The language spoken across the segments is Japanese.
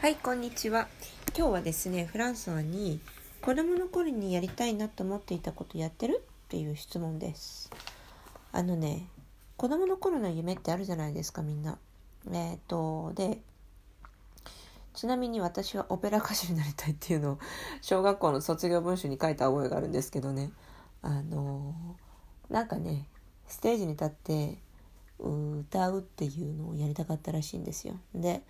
はい、こんにちは。今日はですね、フランソワに子供の頃にやりたいなと思っていたことやってる？っていう質問です。あのね、子供の頃の夢ってあるじゃないですか、みんな。えっ、と、で、ちなみに私はオペラ歌手になりたいっていうのを小学校の卒業文集に書いた覚えがあるんですけどね。あの、なんかね、ステージに立って歌うっていうのをやりたかったらしいんですよ。で、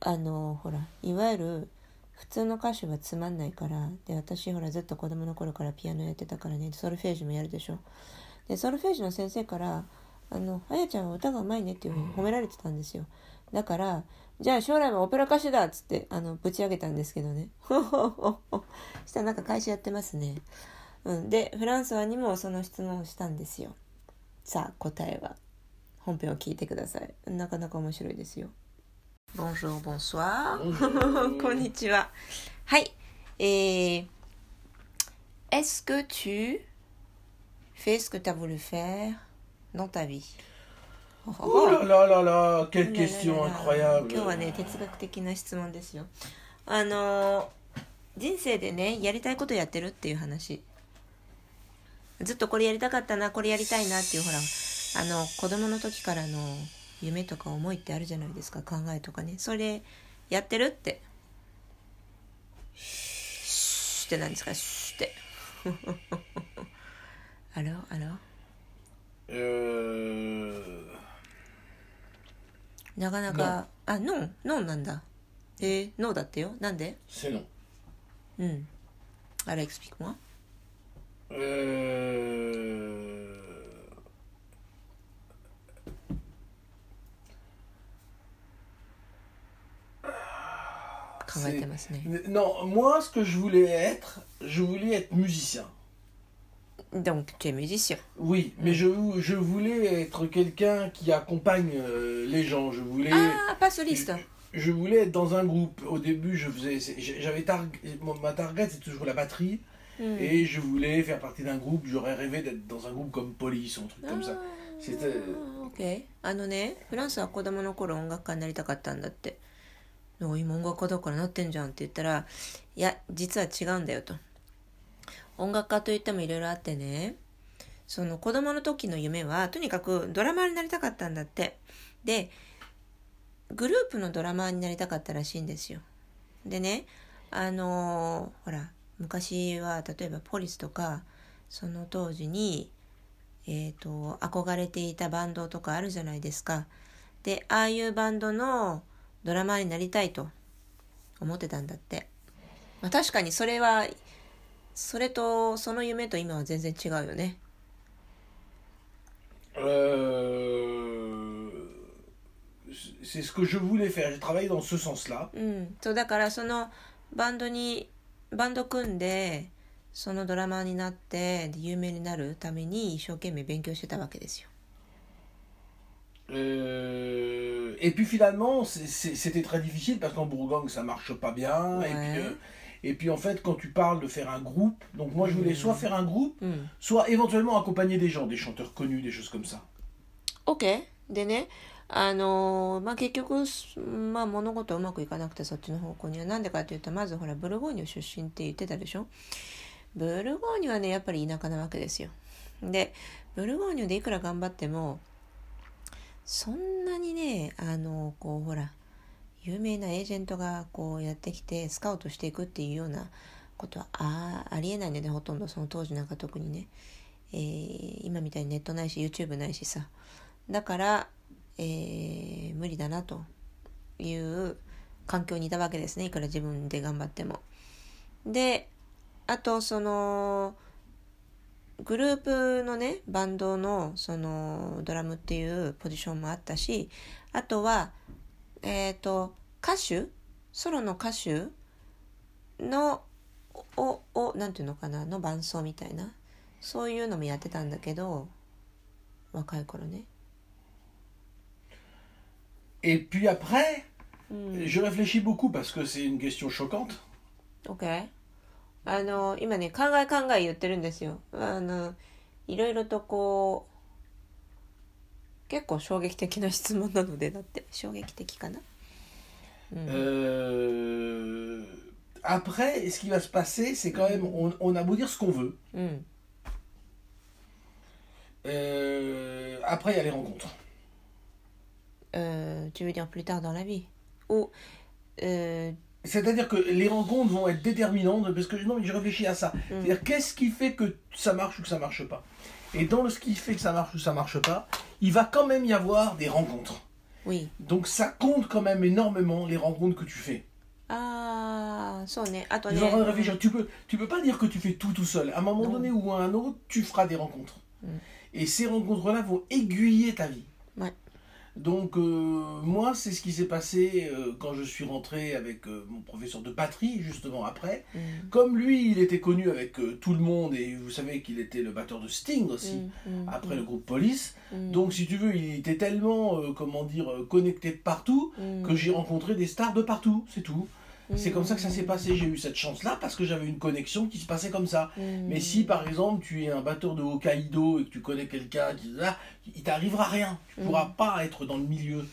あのほらいわゆる普通の歌手はつまんないからで私ほらずっと子供の頃からピアノやってたからねソルフェージュもやるでしょ。でソルフェージュの先生から「あのあやちゃんは歌がうまいね」っていうふうに褒められてたんですよ。だからじゃあ将来はオペラ歌手だっつってあのぶち上げたんですけどね。したらなんか会社やってますね。うん。でフランスワにもその質問をしたんですよ。さあ答えは。本編を聞いてください。なかなか面白いですよこんにちは。はい。えー、Est-ce que tu fais ce 旅、今日はね、哲学的な質問ですよ。あの、人生でね、やりたいことやってるっていう話。ずっとこれやりたかったな、これやりたいなっていう、ほら、あの、子供の時からの。夢とか思いってあるじゃないですか考えとかね。それやってるって。シュって何ですか？シュって。あらあら Euh... なかなかあノンノンなんだ。えー、ノーだってよ。なんで？C'est non. うん。あら explique moi Euh... C'est- Non, moi, ce que je voulais être, je voulais être musicien. Donc, tu es musicien. Oui, mais je, je voulais être quelqu'un qui accompagne euh, les gens. Je voulais, Ah, pas soliste. je voulais être dans un groupe. Au début, je faisais, j'avais tar- ma target, c'est toujours la batterie. うん、 Et je voulais faire partie d'un groupe, j'aurais rêvé d'être dans un groupe comme Police ou un truc comme ça. C'était- オッケーあのねフランスは子供の頃音楽家になりたかったんだって「お 今音楽家だからなってんじゃん」って言ったら「いや実は違うんだよ」と。音楽家といってもいろいろあってねその子供の時の夢はとにかくドラマーになりたかったんだってでグループのドラマーになりたかったらしいんですよでねあのーほら昔は例えばポリスとかその当時にえー、と憧れていたバンドとかあるじゃないですかでああいうバンドのドラマーになりたいと思ってたんだって、まあ、確かにそれはそれとその夢と今は全然違うよね Euh, C'est ce que je voulais faire. J'ai travaillé dans ce sens-là. うんそうだからそのバンドにバンド組んでそのドラマーになってで有名になるために一生懸命勉強してたわけですよ Euh, et puis finalement, c'est- c'est- c'était très difficile parce qu'en Bourgogne, ça marche pas bien. Et, Ouais. puis, euh, et puis en fait, quand tu parles de faire un groupe, donc moi je voulais soit faire un groupe, うん soit éventuellement accompagner des gens, des chanteurs connus, des choses comme ça. OK でねあのーまあ結局、すまあ、物事うまくいかなくてそっちの方向にはなんでかっていうとまずほらブルゴーニュ出身って言ってたでしょブルゴーニュはねやっぱり田舎なわけですよでブルゴーニュでいくら頑張っても そんなにねあのこうほら有名なエージェントがこうやってきてスカウトしていくっていうようなことはあありえないんだよねほとんどその当時なんか特にね、えー今みたいにネットないし YouTube ないしさ。だから、えー無理だなという環境にいたわけですね。いくら自分で頑張っても。であとそのグループのねバンドのそのドラムっていうポジションもあったしあとはえっ、と歌手？ソロの歌手のおおなんていうのかな？の伴奏みたいな？そういうのもやってたんだけど若い頃ね。Et puis après, うん、je réfléchis beaucoup parce que c'est une question choquante. OK あの今ね考え考え言ってるんですよあのいろいろとこう結構衝撃的な質問なのでだって衝撃的かな、うん Euh, après, ce qui va se passer, c'est quand même, on, on a beau dire ce qu'on veut. うん。Euh, après, il y a les rencontres. Euh, tu veux dire plus tard dans la vie Ou. C'est-à-dire que les rencontres vont être déterminantes parce que non, mais je réfléchis à ça. Mm. C'est-à-dire qu'est-ce qui fait que ça marche ou que ça marche pas? Et dans ce qui fait que ça marche ou ça marche pas, il va quand même y avoir des rencontres. Oui. Donc ça compte quand même énormément les rencontres que tu fais. Ah, ça on est. Attends. Tu peux, tu peux pas dire que tu fais tout tout seul. À un moment donné ou à un autre, tu feras des rencontres. Mm. Et ces rencontres-là vont aiguiller ta vie. Ouais. Donc euh, moi, c'est ce qui s'est passé euh, quand je suis rentré avec euh, mon professeur de batterie, justement après. Mm. Comme lui, il était connu avec tout le monde, et vous savez qu'il était le batteur de Sting aussi, mm, mm, après le groupe Police. Donc si tu veux, il était tellement, comment dire, connecté partout, que j'ai rencontré des stars de partout, c'est tout. うん C'est comme ça que ça s'est passé. J'ai eu cette chance-là parce que j'avais une connexion qui se passait comme ça. うん、 Mais si par exemple tu es un batteur de Hokkaido et que tu connais quelqu'un qui là, il t'arrivera rien. Tu Mm. pourras pas être dans le milieu.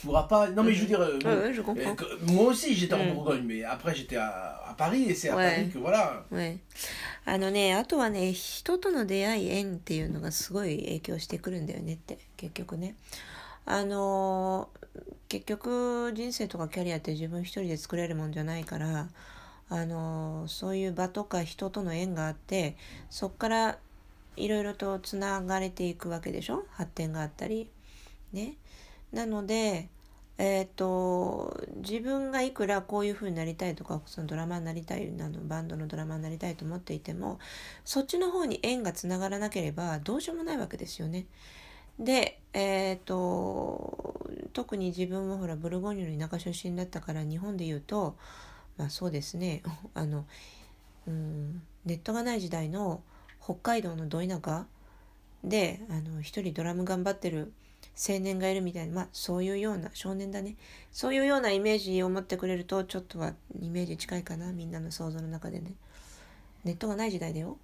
Tu pourras pas. Non mais je veux dire, euh, Ouais, ouais, je euh, comprends. que- moi aussi j'étais en Mm. Bourgogne, mais après j'étais à, à Paris et c'est à Ouais. Paris que voilà. はい、あのねあとはね人との出会い縁っていうのがすごい影響してくるんだよねって結局ねあのー 結局人生とかキャリアって自分一人で作れるもんじゃないからあのそういう場とか人との縁があってそっからいろいろとつながれていくわけでしょ？発展があったり。ね。なのでえー、と自分がいくらこういう風になりたいとかそのドラマになりたいあのバンドのドラマになりたいと思っていてもそっちの方に縁がつながらなければどうしようもないわけですよね。で、えー、と特に自分はほらブルゴーニュの田舎出身だったから日本で言うとまあそうですね。あの、うん、ネットがない時代の北海道のど田舎であの一人ドラム頑張ってる青年がいるみたいな、まあ、そういうような少年だね。そういうようなイメージを持ってくれるとちょっとはイメージ近いかなみんなの想像の中でね。ネットがない時代だよ。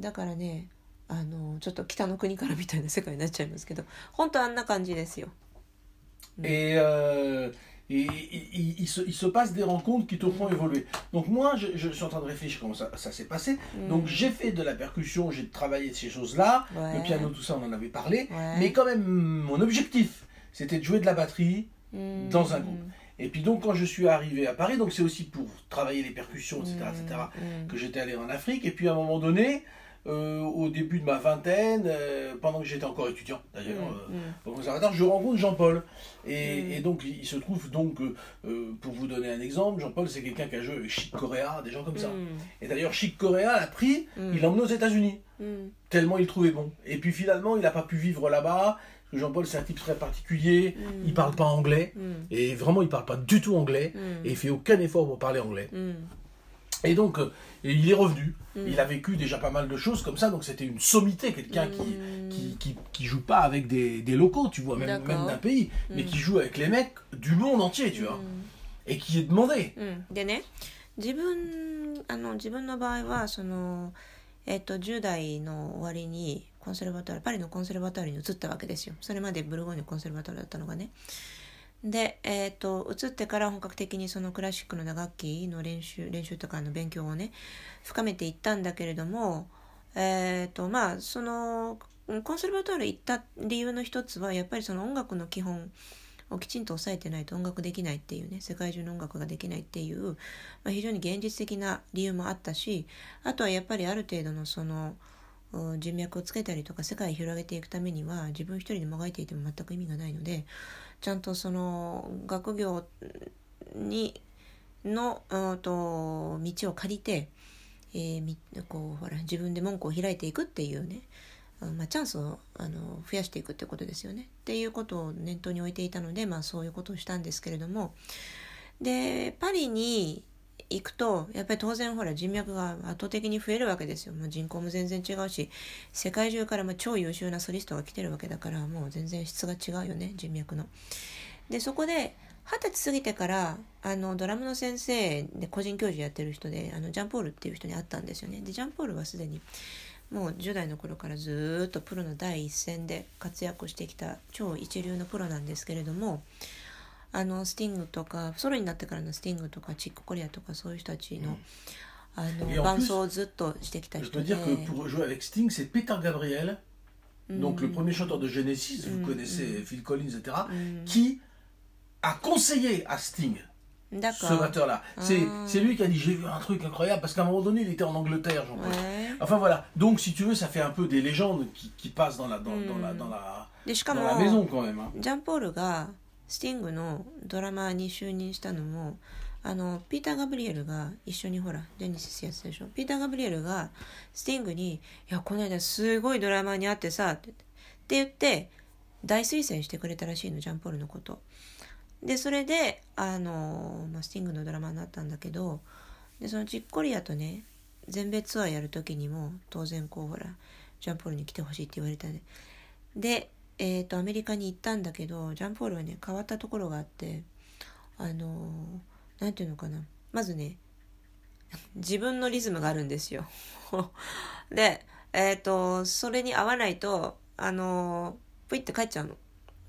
だからねあのちょっと北の国からみたいな世界になっちゃいますけど本当あんな感じですよ Et, euh, et, et- et- il, se, il se passe des rencontres qui te font évoluer. Donc moi, je, je suis en train de réfléchir comment ça, ça s'est passé. Donc j'ai fait de la percussion, j'ai travaillé ces choses-là, Ouais. le piano, tout ça, on en avait parlé. Ouais. Mais quand même, mon objectif, c'était de jouer de la batterie. うん dans un groupe. Et puis donc quand je suis arrivé à Paris, donc c'est aussi pour travailler les percussions, etc., etc., うん que j'étais allé en Afrique. Et puis à un moment donné, euh, au début de ma vingtaine, euh, pendant que j'étais encore étudiant d'ailleurs mm. euh, mm. au je rencontre Jean-Paul. Mm. Et, donc il se trouve donc, pour vous donner un exemple, Jean-Paul c'est quelqu'un qui a joué Chic Corea, des gens comme ça. Et d'ailleurs Chic Corea l'a pris, il l'a emmené aux États-Unis, tellement il trouvait bon. Et puis finalement il n'a pas pu vivre là-bas. Jean-Paul, c'est un type très particulier, il parle pas anglais, et vraiment il parle pas du tout anglais, et il fait aucun effort pour parler anglais. うん、 Et donc, euh, et il est revenu. Mm. Il a vécu déjà pas mal de choses comme ça. Donc, c'était une sommité, quelqu'un qui, Mm. qui, qui, qui joue pas avec des, des locaux, tu vois, même, D'accord. même d'un pays, mais Mm. qui joue avec les mecs du monde entier, tu vois. うん Et qui est demandé. うん、でね自分あの自分の場合はその、えっと10代の終わりにコンセルバトールパリのコンセルバトールに移ったわけですよそれまでブルゴーニュコンセルバトールだったのがね で、えっと移ってから本格的にそのクラシックの打楽器の練習練習とかの勉強をね深めていったんだけれどもえっとまあそのコンセルバトール行った理由の一つはやっぱりその音楽の基本をきちんと抑えてないと音楽できないっていうね世界中の音楽ができないっていう、まあ、非常に現実的な理由もあったしあとはやっぱりある程度のその人脈をつけたりとか世界を広げていくためには自分一人でもがいていても全く意味がないのでちゃんとその学業にのと道を借りて、えーこうほら自分で門戸を開いていくっていうねまあ、チャンスをあの増やしていくってことですよね。っていうことを念頭に置いていたので、まあ、そういうことをしたんですけれどもでパリに行くとやっぱり当然ほら人脈が圧倒的に増えるわけですよ。もう人口も全然違うし世界中からま超優秀なソリストが来てるわけだからもう全然質が違うよね人脈の。でそこで二十歳過ぎてからあのドラムの先生で個人教授やってる人であのジャンポールっていう人に会ったんですよね。でジャンポールはすでにもう10代の頃からずっとプロの第一線で活躍してきた超一流のプロなんですけれどもあのスティングとかソロになってからのスティングとかチックコリアとかそういう人たちの,、あ Et の en 伴 plus, 奏をずっとしてきた Je 人 dois で dire que pour jouer avec Sting, c'est Peter Gabriel, donc le premier chanteur de Genesis, vous Mm, connaissez Phil Collins, etc., うん qui a conseillé à Sting だ ce から、 batteur-là. C'est Ah. c'est lui qui a dit j'ai vu un truc incroyable parce qu'à un moment donné il était en Angleterre, Jean-Paul. ね Enfin voilà. Donc si tu veux, ça fait un peu des légendes qui, qui passent dans la dans, dans la Mm. dans la でしか dans も la maison quand même. hein. スティングのドラマーに就任したのもあのピーター・ガブリエルが一緒にほらジェニシスやってたでしょ？ピーター・ガブリエルがスティングに「いやこの間すごいドラマーに会ってさ」って言って大推薦してくれたらしいのジャンポールのこと。でそれであの、まあ、スティングのドラマーになったんだけどでそのチッコリアとね全米ツアーやる時にも当然こうほらジャンポールに来てほしいって言われたねでえー、とアメリカに行ったんだけどジャンポールはね変わったところがあってあのーなんていうのかな。まずね自分のリズムがあるんですよ。でえっ、とそれに合わないとあのープイって帰っちゃうの。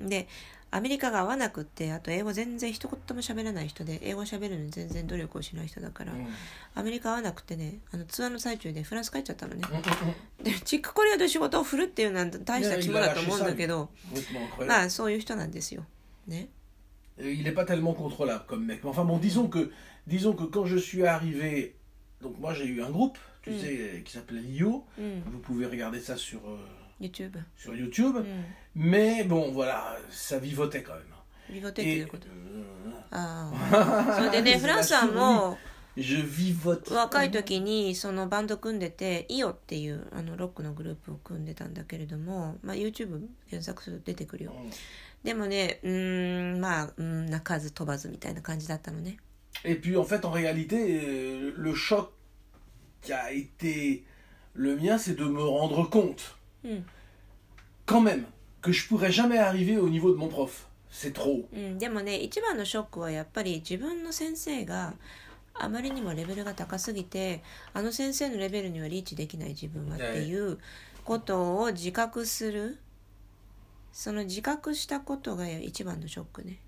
でアメリカが合わなくってあと英語全然一言も喋らない人で英語喋るのに全然努力をしない人だから、Mm. アメリカ合わなくてねあのツアーの最中でフランス帰っちゃったのね Mm, mm, mm. でチックコリアで仕事を振るっていうのは大した肝だと思うんだけど.まあそういう人なんですよ。ね。Euh, il n'est pas tellement contrôlable comme mec. Enfin bon, disons que, disons que quand je suis arrivé, donc moi j'ai eu un groupe, tu Mm. sais, qui s'appelle Lio. うん。Vous pouvez regarder ça sur, euh, YouTube. Sur YouTube. Mais bon, voilà, ça vivotait quand même. Vivotait euh, je vivote. 若い時にそのバンド組んでて、イオっていうあのロックのグループを組んでたんだけれども、まあ、YouTube hmm. en fait, euh, le choc qui a été le mien, de me rendre compte. うん。quand même, que je pourrais jamais arriver au niveau de mon prof. C'est trop. うん、でもね一番のショックはやっぱり自分の先生があまりにもレベルが高すぎてあの先生のレベルにはリーチできない自分はっていうことを自覚するその自覚したことが一番のショックね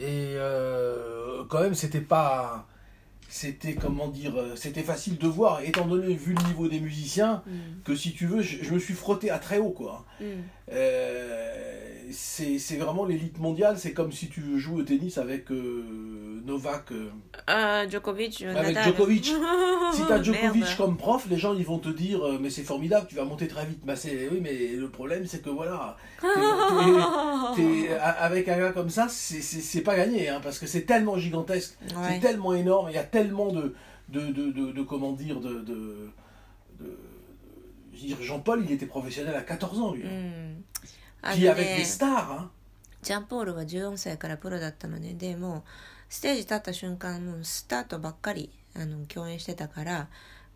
Et euh, quand même, c'était pas. c'était comment dire euh, c'était facile de voir étant donné vu le niveau des musiciens mm. que si tu veux je, me suis frotté à très haut quoi. Mm. Euh, c'est vraiment l'élite mondiale. C'est comme si tu joues au tennis avec euh, Novak. Euh, ah, Djokovic. Avec Djokovic. si tu as Djokovic comme prof, les gens ils vont te dire euh, Mais c'est formidable, tu vas monter très vite. Bah, oui, mais le problème c'est que voilà. Avec un gars comme ça, c'est pas gagné. Hein, parce que c'est tellement gigantesque, c'est tellement énorme, il y a tellement de. de, de, de, comment dire de Jean-Paul il était professionnel à 14 ans lui, う hein. んあの puis avec ね des stars. Hein. ジャンポールは14歳からプロだったのねでもうステージ立った瞬間もうスタートばっかりあの共演してたから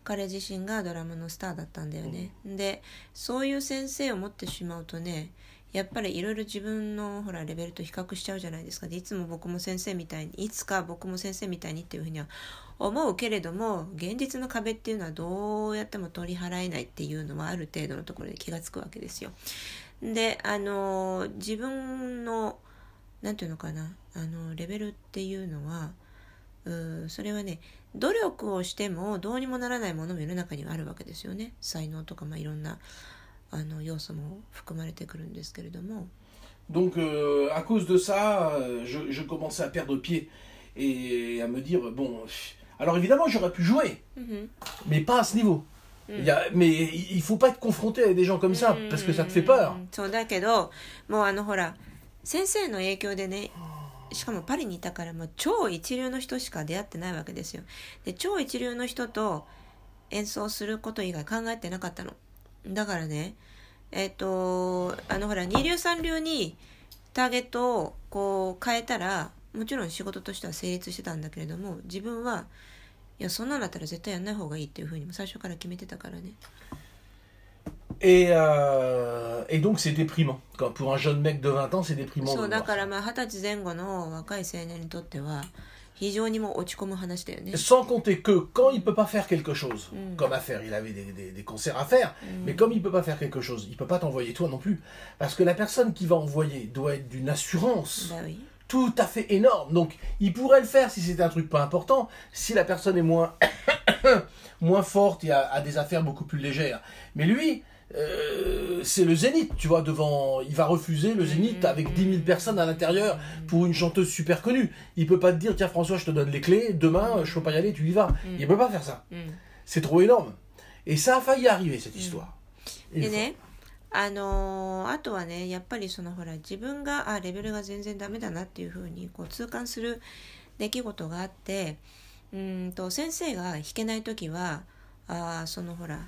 彼自身がドラムのスターだったんだよね、でそういう先生を持ってしまうとねやっぱりいろいろ自分のほらレベルと比較しちゃうじゃないですかでいつも僕も先生みたいにいつか僕も先生みたいにっていうふうには思うけれども現実の壁っていうのはどうやっても取り払えないっていうのはある程度のところで気がつくわけですよ。であの自分のなんていうのかなあのレベルっていうのはうそれはね努力をしてもどうにもならないものも世の中にはあるわけですよね才能とか、まあ、いろんなあの要素も含まれてくるんですけれども Donc euh, à cause de ça, euh, je, je commençais à perdre pied et à me dire bon. Alors évidemment j'aurais pu jouer, うん、mais pas à ce niveau. Mm. Il y a- mais il il faut pas être confronté à des gens comme ça parce que ça te fait peur. うんそうだけどもうあのほら先生の影響でねしかもパリにいたからもう超一流の人しか出会ってないわけですよで超一流の人と演奏すること以外考えてなかったのだからねえっ、とあのほら二流三流にターゲットをこう変えたらもちろん仕事としては成立してたんだけれども自分はいやそんなんだったら絶対やんない方がいいっていうふうにも最初から決めてたからね Et, euh, et donc c'est déprimant. Quand, pour un jeune mec de 20 ans, c'est déprimant. そうだから.まあ二十歳前後の若い青年にとっては Sans compter que quand il ne peut pas faire quelque chose, mm. comme affaire, il avait des, des, concerts à faire, mm. mais comme il ne peut pas faire quelque chose, il ne peut pas t'envoyer toi non plus. Parce que la personne qui va envoyer doit être d'une assurance. Bah tout à fait énorme. Donc, il pourrait le faire si c'était un truc pas important. Si la personne est moins, moins forte et a, des affaires beaucoup plus légères. Mais lui, euh, c'est le Zénith, tu vois, devant. Il va refuser le Zénith avec 10 000 personnes à l'intérieur pour une chanteuse super connue. Il peut pas te dire, tiens François, je te donne les clés, demain je peux pas y aller, tu y vas. Mm. Il peut pas faire ça. C'est trop énorme. Et ça a failli arriver cette histoire. Une fois. あのあとはねやっぱりそのほら自分があレベルが全然ダメだなっていうふうにこう痛感する出来事があってうんと先生が弾けない時はあそのほら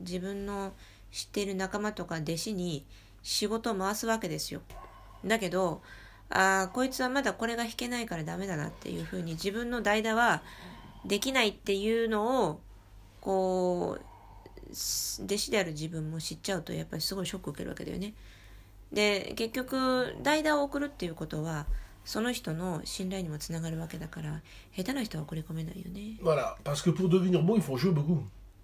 自分の知っている仲間とか弟子に仕事を回すわけですよ。だけどあーこいつはまだこれが弾けないからダメだなっていうふうに自分の代打はできないっていうのをこう弟子である自分も知っちゃうとやっぱりすごいショック受けるわけだよね。で結局代打を送るっていうことはその人の信頼にもつながるわけだから下手な人は送り込めないよね。Voilà, parce que pour devenir bon, il faut jouer beaucoup.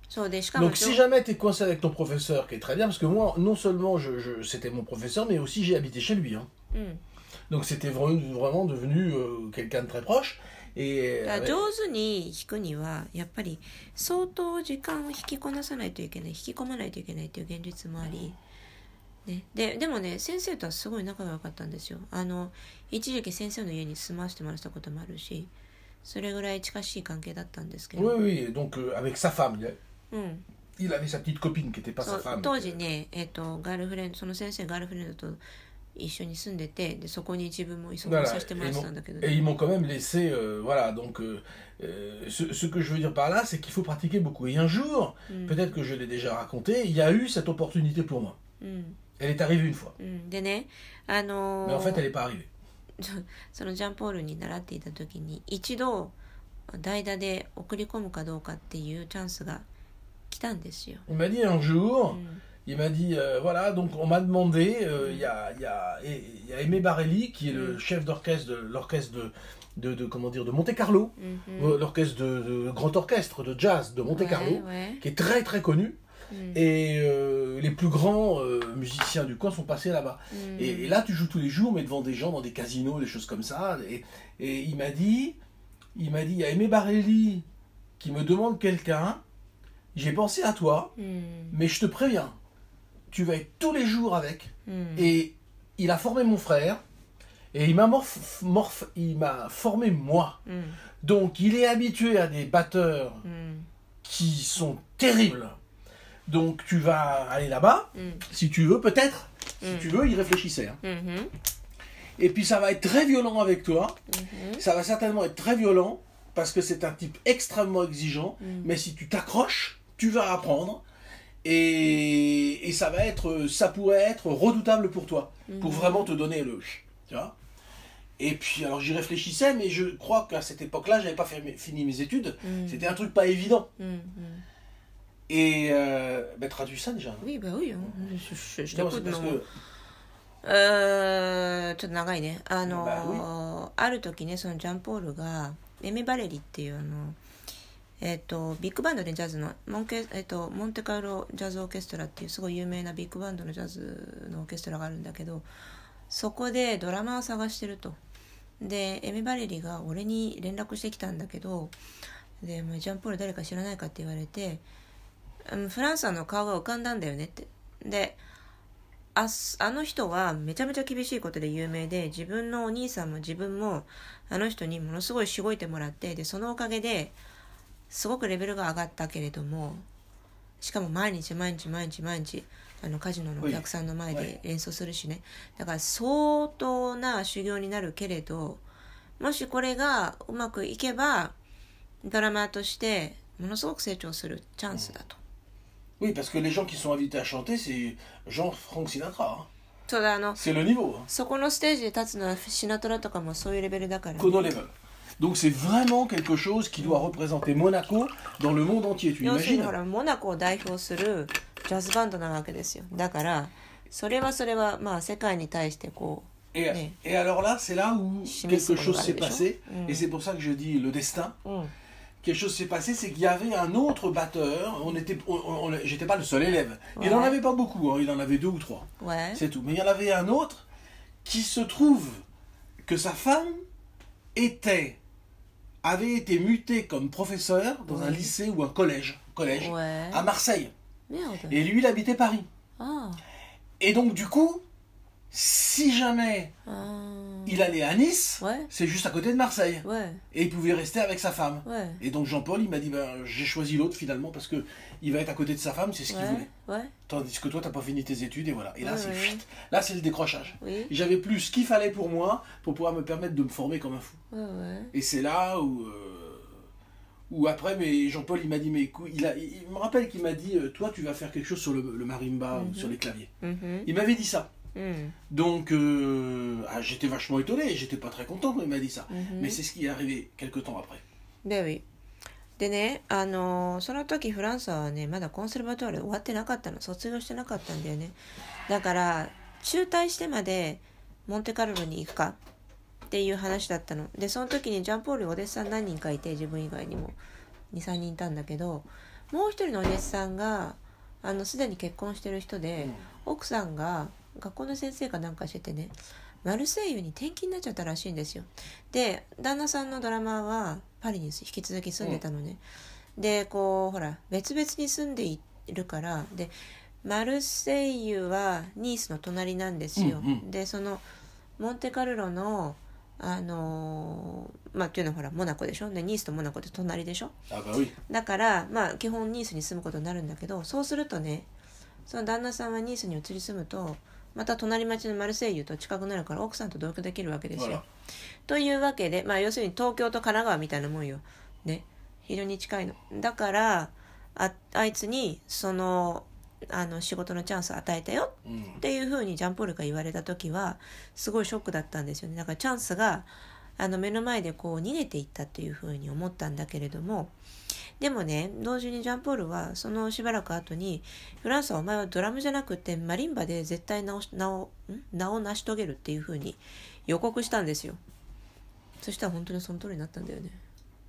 そうでしかも Donc si jamais tu es coincé avec ton professeur, qui est très bien, parce que moi, non seulement je, je- c'était mon professeur, mais aussi j'ai habité chez lui. hein. うん、 Donc c'était vraiment, vraiment devenu euh, quelqu'un de très proche. Et だから avec- 上手に弾くにはやっぱり相当時間を引きこなさないといけない引き込まないといけないっていう現実もあり、ね、ででもね先生とはすごい仲が良かったんですよあの一時期先生の家に住まわせてもらったこともあるしそれぐらい近しい関係だったんですけ oui, ど、 oui, donc euh, avec sa femme. Il, a- うん、 il avait sa petite copine qui n'était pas そ sa う femme. 当時ね、えっとガールフレンドその先生ガールフレンドと一緒に住んでてでそこに自分も居候 Voilà. させてもら Et って ils た m'ont- んだけど、 et ils m'ont quand même laissé, euh, voilà, donc euh, euh, ce, ce que je veux dire par là, c'est qu'il faut pratiquer beaucoup. Et un jour, うん、 peut-être que je l'ai déjà raconté, il y a eu cette opportunité pour moi. うん、 Elle est arrivée une fois, うん、でねあのー mais en fait, elle n'est pas arrivée. そのジャンポールに習っていた時に一度代打で送り込むかどうかっていうチャンスが来たんですよ。 il m'a dit un jour, il m'a dit, euh, voilà, donc on m'a demandé, euh, il y, a, Aimé Barelli, qui est le mm. chef d'orchestre de l'orchestre de, de, Monte Carlo, mm-hmm. euh, l'orchestre de, grand orchestre de jazz de Monte Carlo, qui est très très connu. Mm. Et les plus grands musiciens du coin sont passés là-bas. Mm. Et, là, tu joues tous les jours, mais devant des gens, dans des casinos, des choses comme ça. Et, et il m'a dit, il m'a dit, il y a Aimé Barelli qui me demande quelqu'un j'ai pensé à toi, hmm. mais je te préviens, tu vas être tous les jours avec. Hmm. Et il a formé mon frère, et il m'a morf, morf, il m'a formé moi. Hmm. Donc il est habitué à des batteurs qui sont terribles. Donc tu vas aller là-bas, si tu veux, peut-être. Si tu veux, il réfléchissait. Hein. Et puis ça va être très violent avec toi. Ça va certainement être très violent parce que c'est un type extrêmement exigeant, mais si tu t'accroches, tu vas apprendre. Et, et, ça va être, ça pourrait être redoutable pour toi, pour vraiment te donner le, tu vois. Et puis, alors j'y réfléchissais, mais je crois qu'à cette époque-là, j'avais pas fini mes études. C'était un truc pas évident. Mmh. Et euh, bah, traduis ça déjà. Oui, bah oui, je, je, je non, t'écoute. Non. Que... えっ、と、ビッグバンドでジャズの、モンケ、えっ、と、モンテカルロジャズオーケストラっていうすごい有名なビッグバンドのジャズのオーケストラがあるんだけど、そこでドラマを探してると。で、エメ・バレリが俺に連絡してきたんだけど、で、もジャンポール誰か知らないかって言われて、うんフランスさんの顔が浮かんだんだよねって。で、ああの人はめちゃめちゃ厳しいことで有名で自分のお兄さんも自分もあの人にものすごいしごいてもらってでそのおかげですごくレベルが上がったけれどもしかも毎日毎日毎日毎日あのカジノのお客さんの前はいで演奏するしねだから相当な修行になるけれどもしこれがうまくいけばドラマーとしてものすごく成長するチャンスだと。oui, parce que les gens qui sont invités à chanter, c'est Jean-Franck Sinatra. hein. そうだあの C'est le niveau. hein. そこのステージで立つのはシナトラとかもそういうレベルだから. Donc c'est vraiment quelque chose qui doit représenter Monaco dans le monde entier. Tu 要するに imagines ほらモナコを代表するジャズバンドなわけですよだからそれはそれはまあ世界に対してこ et, Mais- et alors là, c'est là où Chimie, c'est quelque chose pour s'est le passé. Mm. Et c'est pour ça que je dis le destin. う、うん、 Quelque chose s'est passé, c'est qu'il y avait un autre batteur. On était, on- on- on- j'étais pas le seul élève. Il Ouais. en avait pas beaucoup. hein, il en avait deux ou trois. ouais C'est tout. Mais il y en avait un autre qui se trouve que sa femme était, avait été mutée comme professeur dans un lycée ou un collège, collège Ouais. à Marseille. Merde. Et lui, il habitait Paris. Ah. Et donc, du coup, si jamais Ah. Il allait à Nice, Ouais. c'est juste à côté de Marseille. Ouais. Et il pouvait rester avec sa femme. Ouais. Et donc Jean-Paul, il m'a dit, ben, j'ai choisi l'autre finalement parce que il va être à côté de sa femme, c'est ce qu'il voulait. Tandis que toi, t'as pas fini tes études et voilà. Et là, c'est là, c'est le décrochage. Oui. J'avais plus ce qu'il fallait pour moi pour pouvoir me permettre de me former comme un fou. Et c'est là où, euh, où après, mais Jean-Paul, il m'a dit, mais écoute, il, a, il me rappelle qu'il m'a dit, euh, toi, tu vas faire quelque chose sur le, le marimba ou Mhm. sur les claviers. Mhm. Il m'avait dit ça. Mhm. Donc, euh, ah, j'étais vachement étonné, j'étais pas très content quand il m'a dit ça. Mhm. Mais c'est ce qui est arrivé quelques temps après. で oui でねあのその時フランスはねまだコンセルバトール終わってなかったの卒業してなかったんだよねだから中退してまでモンテカルロに行くか？っていう話だったのでその時にジャンポールお弟子さん何人かいて自分以外にも23人いたんだけどもう一人のお弟子さんがあのすでに結婚してる人で、奥さんが学校の先生かなんかしててねマルセイユに転勤になっちゃったらしいんですよ。で旦那さんのドラマーはパリに引き続き住んでたのね、でこうほら別々に住んでいるからでマルセイユはニースの隣なんですよ、うんうん。でそのモンテカルロのあのーまあっていうのはほらモナコでしょ？でニースとモナコって隣でしょ？Ah. だからまあ基本ニースに住むことになるんだけどそうするとねその旦那さんはニースに移り住むとまた隣町のマルセイユと近くなるから奥さんと同居できるわけですよ。というわけで、まあ、要するに東京と神奈川みたいなもんよ。ね。非常に近いの。だからああいつにそのあの仕事のチャンスを与えたよ Mm. っていうふうにジャンポールが言われた時はすごいショックだったんですよねだからチャンスがあの目の前でこう逃げていったっていうふうに思ったんだけれどもでもね同時にジャンポールはそのしばらく後にフランスはお前はドラムじゃなくてマリンバで絶対名を名を成し遂げるっていうふうに予告したんですよそしたら本当にその通りになったんだよね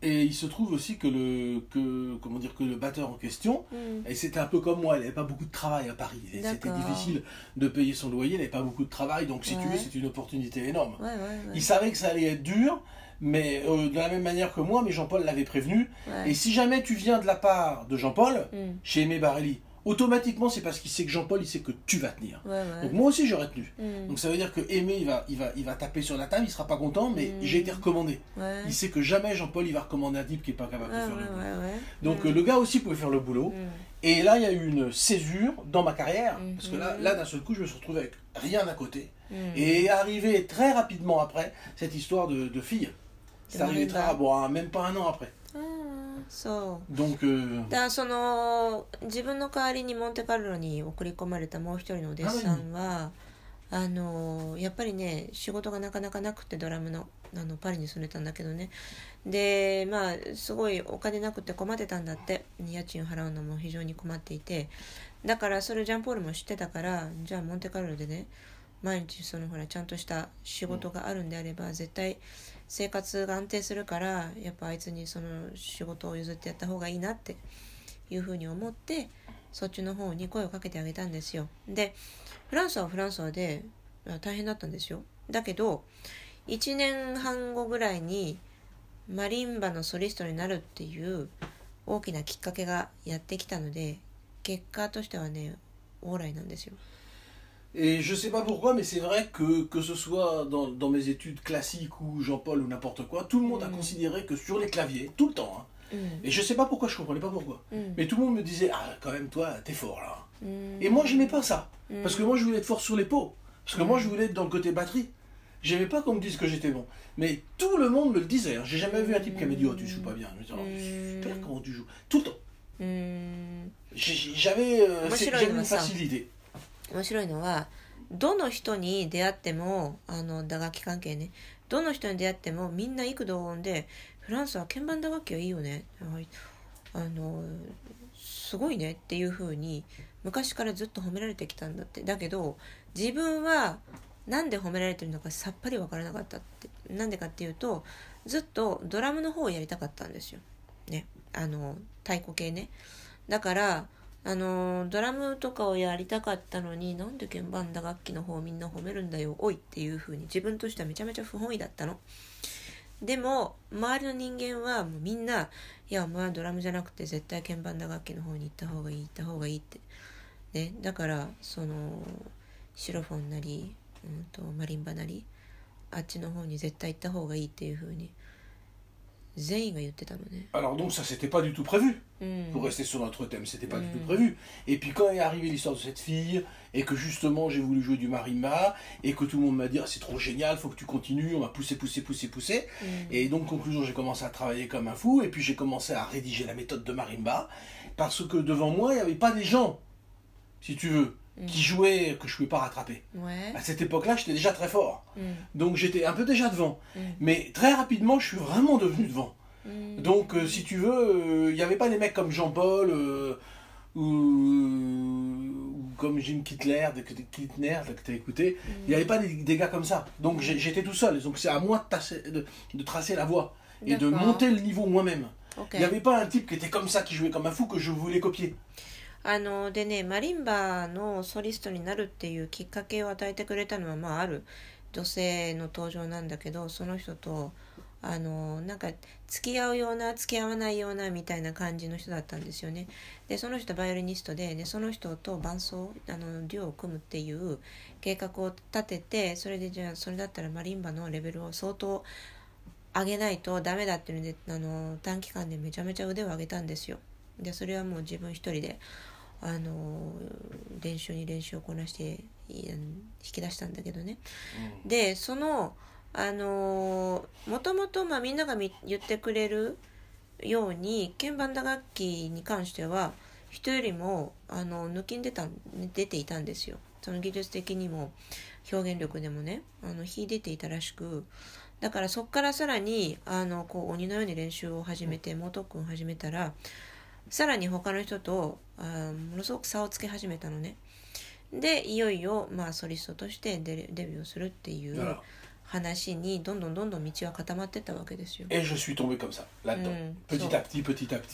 Et il se trouve aussi que le, que, comment dire, que le batteur en question, うん、et c'était un peu comme moi, il n'avait pas beaucoup de travail à Paris. C'était difficile de payer son loyer, il n'avait pas beaucoup de travail, donc si tu veux, Ouais. c'est une opportunité énorme. わいわいわい Il savait que ça allait être dur, mais euh, de la même manière que moi, mais Jean-Paul l'avait prévenu. Et si jamais tu viens de la part de Jean-Paul, mm. chez Aimé Barelli, automatiquement c'est parce qu'il sait que Jean-Paul il sait que tu vas tenir. Donc moi aussi j'aurais tenu. Mm. Donc ça veut dire que Aimé il va, il va, il va taper sur la table, il sera pas content, mais mm. j'ai été recommandé. Il sait que jamais Jean-Paul il va recommander un type qui est pas capable de ah, faire le boulot. Donc mm. le gars aussi pouvait faire le boulot. Et là il y a eu une césure dans ma carrière parce que là, mm-hmm. là d'un seul coup je me suis retrouvé avec rien à côté et arrivé très rapidement après cette histoire de, de fille. Très, marimba. bon, même pas un an après. そう Donc, euh, だその自分の代わりにモンテカルロに送り込まれたもう一人のお弟子さんはあのやっぱりね仕事がなかなかなくてドラムのあのパリに住んでたんだけどね。でまあすごいお金なくて困ってたんだって。家賃を払うのも非常に困っていて。だからそれをジャンポールも知ってたからじゃあモンテカルロでね毎日そのほらちゃんとした仕事があるんであれば絶対生活が安定するからやっぱあいつにその仕事を譲ってやった方がいいなっていうふうに思ってそっちの方に声をかけてあげたんですよ。でフランスはフランスはで大変だったんですよ。だけど1年半後ぐらいにマリンバのソリストになるっていう大きなきっかけがやってきたので結果としてはね往来なんですよ。Et je sais pas pourquoi, mais c'est vrai que, que ce soit dans, dans mes études classiques ou Jean-Paul ou n'importe quoi, tout le monde a considéré que sur les claviers, tout le temps. Hein. Et je sais pas pourquoi, je comprenais pas pourquoi. Mais tout le monde me disait, ah, quand même, toi, t'es fort là. Et moi, j'aimais pas ça. Parce que moi, je voulais être fort sur les pots. Parce que moi, je voulais être dans le côté batterie. J'aimais pas qu'on me dise que j'étais bon. Mais tout le monde me le disait. Hein. J'ai jamais vu un type qui m'a dit, oh, tu joues pas bien. Je me disais, oh, super, comment tu joues? Tout le temps. J'avais euh, une facilité. 面白いのはどの人に出会ってもあの打楽器関係ね。どの人に出会ってもみんな幾度音でフランスは鍵盤打楽器はいいよね。あのすごいね。っていう風に昔からずっと褒められてきたんだって。だけど自分はなんで褒められてるのかさっぱり分からなかったって。なんでかっていうとずっとドラムの方をやりたかったんですよ。ね。あの太鼓系ね。だからあのドラムとかをやりたかったのになんで鍵盤打楽器の方をみんな褒めるんだよおいっていう風に自分としてはめちゃめちゃ不本意だったの。でも周りの人間はもうみんないやお前はドラムじゃなくて絶対鍵盤打楽器の方に行った方がいい行った方がいいって。ねだからそのシロフォンなり、うん、とマリンバなりあっちの方に絶対行った方がいいっていう風に 全員が言ってたのね Alors donc ça c'était pas du tout prévu. うん、 Pour rester sur notre thème, c'était pas du Mm. tout prévu. Et puis quand est arrivée l'histoire de cette fille, et que justement j'ai voulu jouer du marimba, et que tout le monde m'a dit Ah, c'est trop génial, faut que tu continues, on m'a poussé, poussé, poussé, poussé. うん Et donc conclusion, j'ai commencé à travailler comme un fou, et puis j'ai commencé à rédiger la méthode de marimba, parce que devant moi, il n'y avait pas des gens, si tu veux, Mm. qui jouait que je ne pouvais pas rattraper. À cette époque-là, j'étais déjà très fort. Mm. Donc j'étais un peu déjà devant. Mm. Mais très rapidement, je suis vraiment devenu devant. Donc euh, si tu veux, euh, il n'y avait pas des mecs comme Jean-Paul euh, ou, comme Jim Kittler, Kittner, que tu as écouté. Il n'y avait pas des, gars comme ça. Donc j'étais tout seul. Donc c'est à moi de tracer la voie et de monter le niveau moi-même. Il n'y avait pas un type qui était comme ça, qui jouait comme un fou, que je voulais copier. あのでねマリンバのソリストになるっていうきっかけを与えてくれたのは、まあ、ある女性の登場なんだけどその人とあのなんか付き合うような付き合わないようなみたいな感じの人だったんですよね。でその人バイオリニストででその人と伴奏あのデュオを組むっていう計画を立ててそれでじゃあそれだったらマリンバのレベルを相当上げないとダメだっていうのであの短期間でめちゃめちゃ腕を上げたんですよ。でそれはもう自分一人であの練習に練習をこなしてい引き出したんだけどね。でそのあのもともとまあみんながみ言ってくれるように鍵盤打楽器に関しては人よりもあの抜きんでた出ていたんですよ。その技術的にも表現力でもねあの秀でていたらしくだからそこからさらにあのこう鬼のように練習を始めて猛特訓を始めたらさらに他の人とあものすごく差をつけ始めたのね。でいよいよ、まあ、ソリストとしてデレデビューをするっていう.話にどんどんどんどん道は固まってったわけですよ。Mm.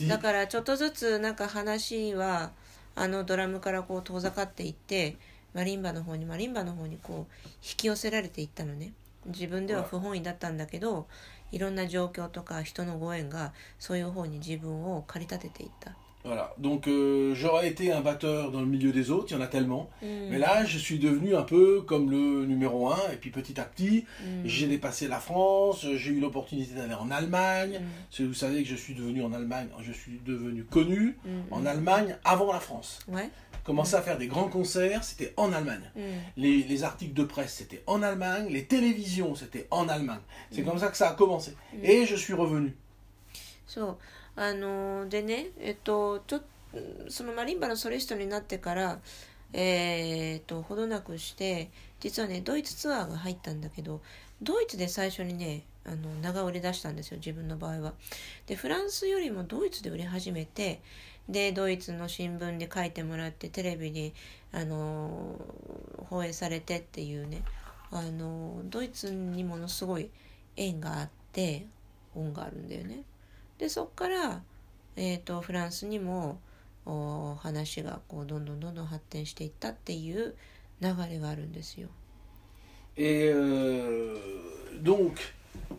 だからちょっとずつなんか話はあのドラムからこう遠ざかっていってマリンバの方にマリンバの方にこう引き寄せられていったのね自分では不本意だったんだけどいろんな状況とか人のご縁がそういう方に自分を駆り立てていった。Voilà, donc euh, j'aurais été un batteur dans le milieu des autres, il y en a tellement. Mm. Mais là, je suis devenu un peu comme le numéro un, et puis petit à petit, mm. j'ai dépassé la France, j'ai eu l'opportunité d'aller en Allemagne. Mm. Vous savez que je suis devenu en Allemagne, je suis devenu connu en Allemagne avant la France. Ouais. Commencer à faire des grands concerts, c'était en Allemagne. Les, les, articles de presse, c'était en Allemagne. Les télévisions, c'était en Allemagne. C'est comme ça que ça a commencé. Et je suis revenu. So. あのでねえっとちょそのマリンバのソリストになってからえーっとほどなくして実はねドイツツアーが入ったんだけどドイツで最初にねあの長売れ出したんですよ自分の場合は。でフランスよりもドイツで売れ始めてでドイツの新聞で書いてもらってテレビにあの放映されてっていうねあのドイツにものすごい縁があって恩があるんだよね。でそっから、えー、とフランスにもお話がこうどんどんどんどん発展していったっていう流れがあるんですよ。 Et euh, donc,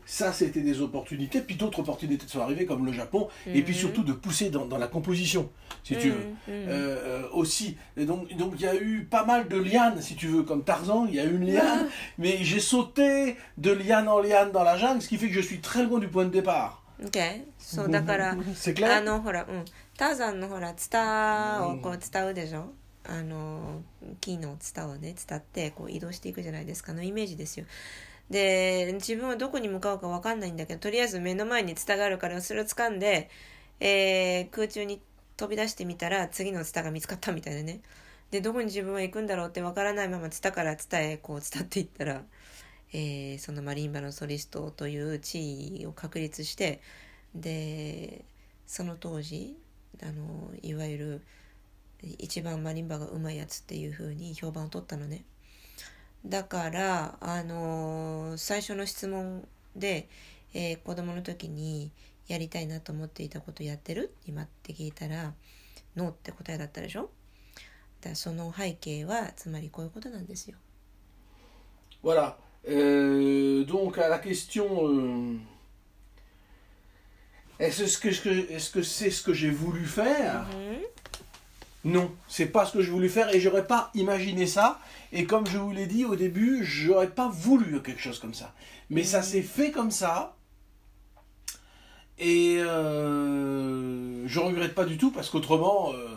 ça, c'était des opportunités. Puis d'autres opportunités sont arrivées, comme le Japon. Et puis Mhm. surtout de pousser dans, dans la composition, si tu veux. うんうん Euh, euh, aussi. Et donc, donc il y a eu pas mal de lianes, si tu veux, comme Tarzan, il y a eu une liane, mais j'ai sauté de liane en liane dans la jungle, ce qui fait que je suis très loin du point de départ. OK? そうだから、あのほら、うん、ターザンのほらツタをこう伝うでしょ、あの木のツタをね伝ってこう移動していくじゃないですかあのイメージですよ。で自分はどこに向かうか分かんないんだけどとりあえず目の前にツタがあるからそれを掴んで、えー空中に飛び出してみたら次のツタが見つかったみたいなね。でどこに自分は行くんだろうって分からないままツタからツタへこう伝っていったら、えーそのマリンバのソリストという地位を確立してでその当時あのいわゆる一番マリンバがうまいやつっていう風に評判を取ったのね。だからあの最初の質問で、えー子供の時にやりたいなと思っていたことやってる？今って聞いたらノーって答えだったでしょ？だその背景はつまりこういうことなんですよ。わら Euh, donc à la question, euh, est-ce que est-ce que c'est ce que j'ai voulu faire? Non, c'est pas ce que j'ai voulu faire et j'aurais pas imaginé ça. Et comme je vous l'ai dit au début, j'aurais pas voulu quelque chose comme ça. Mais ça s'est fait comme ça. Et euh, je regrette pas du tout parce qu'autrement, euh,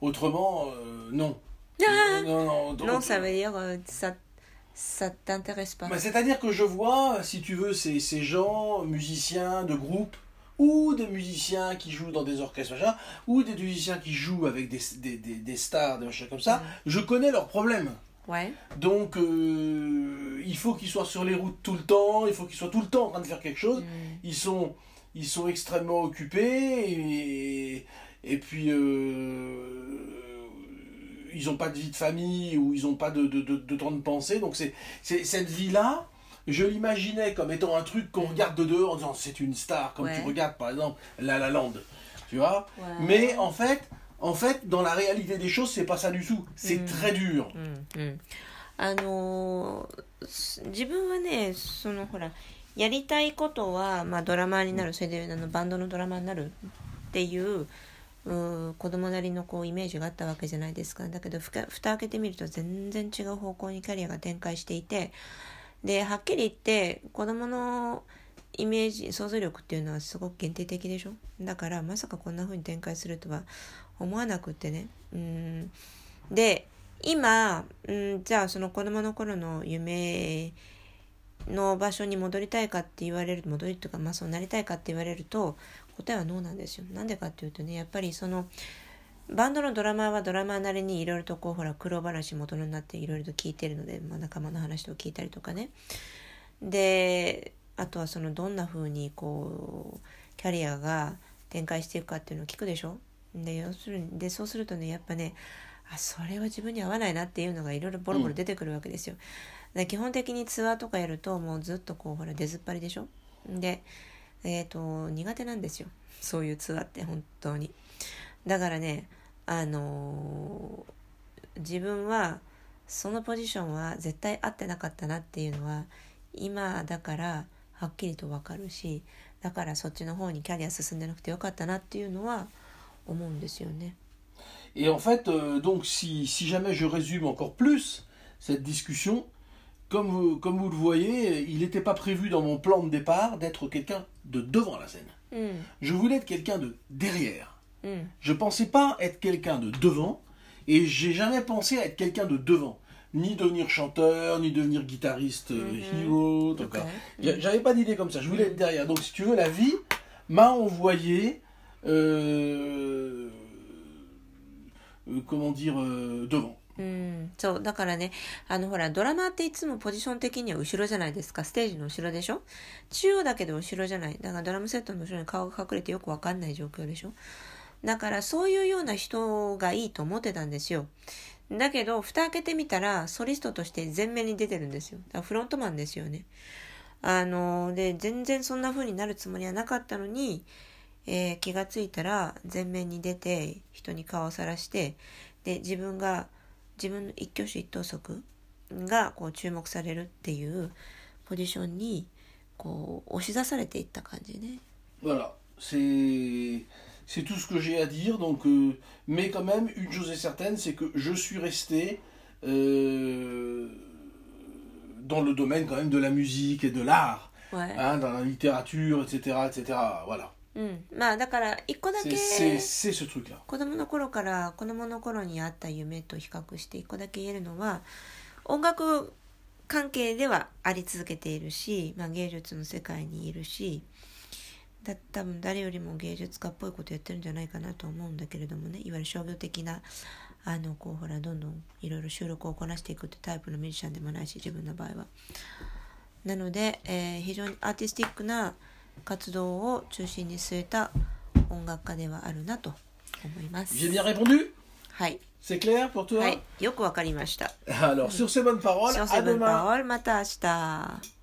autrement, euh, non. non, non, Non, donc- ça veut dire ça ça t'intéresse pas. bah, C'est-à-dire que je vois, si tu veux, ces, ces gens, musiciens de groupe, ou des musiciens qui jouent dans des orchestres, machin, ou des musiciens qui jouent avec des, des, des, des stars, des machins comme ça, je connais leurs problèmes. Ouais. Donc, euh, il faut qu'ils soient sur les routes tout le temps, il faut qu'ils soient tout le temps en train de faire quelque chose. Mm. Ils sont, ils sont extrêmement occupés, et, et puis, euh, ils n'ont pas de vie de famille ou ils n'ont pas de, de, de, de, temps de pensée. Donc c'est c'est cette vie-là, je l'imaginais comme étant un truc qu'on regarde de dehors en disant c'est une star, comme ouais. tu regardes par exemple La La Land, tu vois. Ouais. Mais en fait, en fait, dans la réalité des choses, c'est pas ça du tout. C'est mmh. très dur. Mmh. Mmh. あの自分はねそのほらやりたいことは、まあ、ドラマーになるそれであのバンドのドラマーになるっていううー子供なりのこうイメージがあったわけじゃないですか。だけどふか蓋開けてみると全然違う方向にキャリアが展開していてではっきり言って子供のイメージ想像力っていうのはすごく限定的でしょ？だからまさかこんな風に展開するとは思わなくってね。うん。で今、うん、じゃあその子供の頃の夢の場所に戻りたいかって言われる戻りとかまあそうなりたいかって言われると答えはノーなんですよ。なんでかっていうとねやっぱりそのバンドのドラマーはドラマーなりにいろいろとこうほら苦労話元になっていろいろと聞いてるので、まあ、仲間の話を聞いたりとかね。であとはそのどんな風にこうキャリアが展開していくかっていうのを聞くでしょ。で要するにでそうするとねやっぱねあそれは自分に合わないなっていうのがいろいろボロボロ出てくるわけですよ。で基本的にツアーとかやるともうずっとこうほら出ずっぱりでしょ。でえっ、と苦手なんですよそういうツアーって本当にだからねあのー自分はそのポジションは絶対合ってなかったなっていうのは今だからはっきりとわかるしだからそっちの方にキャリア進んでなくてよかったなっていうのは思うんですよね。Et en fait, euh, donc, si, si jamais je résume encore plus cette discussion, comme vous, le voyez, il n'était pas prévu dans mon plan de départ d'être quelqu'un de devant la scène. Hmm. Je voulais être quelqu'un de derrière. Hmm. Je ne pensais pas être quelqu'un de devant, et j'ai jamais pensé à être quelqu'un de devant. Ni devenir chanteur, ni devenir guitariste euh, mhm. hero. Hmm. J'avais pas d'idée comme ça, je voulais être derrière. Donc si tu veux, la vie m'a envoyé... Euh, euh, comment dire, devant. うん、そうだからねあのほらドラマーっていつもポジション的には後ろじゃないですか。ステージの後ろでしょ？中央だけど後ろじゃない。だからドラムセットの後ろに顔が隠れてよくわかんない状況でしょ？だからそういうような人がいいと思ってたんですよ。だけど蓋開けてみたらソリストとして前面に出てるんですよ。だからフロントマンですよね。あので全然そんな風になるつもりはなかったのに、えー気がついたら前面に出て人に顔をさらしてで自分が自分の一挙手一投足がこう注目されるっていうポジションにこう押し出されていった感じね。 Voilà, c'est c'est tout ce que j'ai à dire. Donc, euh, mais quand même, une chose est certaine, c'est que je suis resté euh, dans le domaine quand même de la musique et de l'art, はい hein, dans la littérature, etc., etc. Voilà, うん、まあだから一個だけ.子供の頃から子供の頃にあった夢と比較して一個だけ言えるのは音楽関係ではあり続けているし、まあ、芸術の世界にいるしだ多分誰よりも芸術家っぽいことやってるんじゃないかなと思うんだけれどもねいわゆる商業的なあのこうほらどんどんいろいろ収録をこなしていくってタイプのミュージシャンでもないし自分の場合は。なので、えー非常にアーティスティックな活動を中心に据えた音楽家ではあるなと思います。J'ai bien répondu はい、C'est clair pour toi はい、よくわかりました。Alors, sur ces bonnes paroles, Sur ces bonnes paroles, また明日。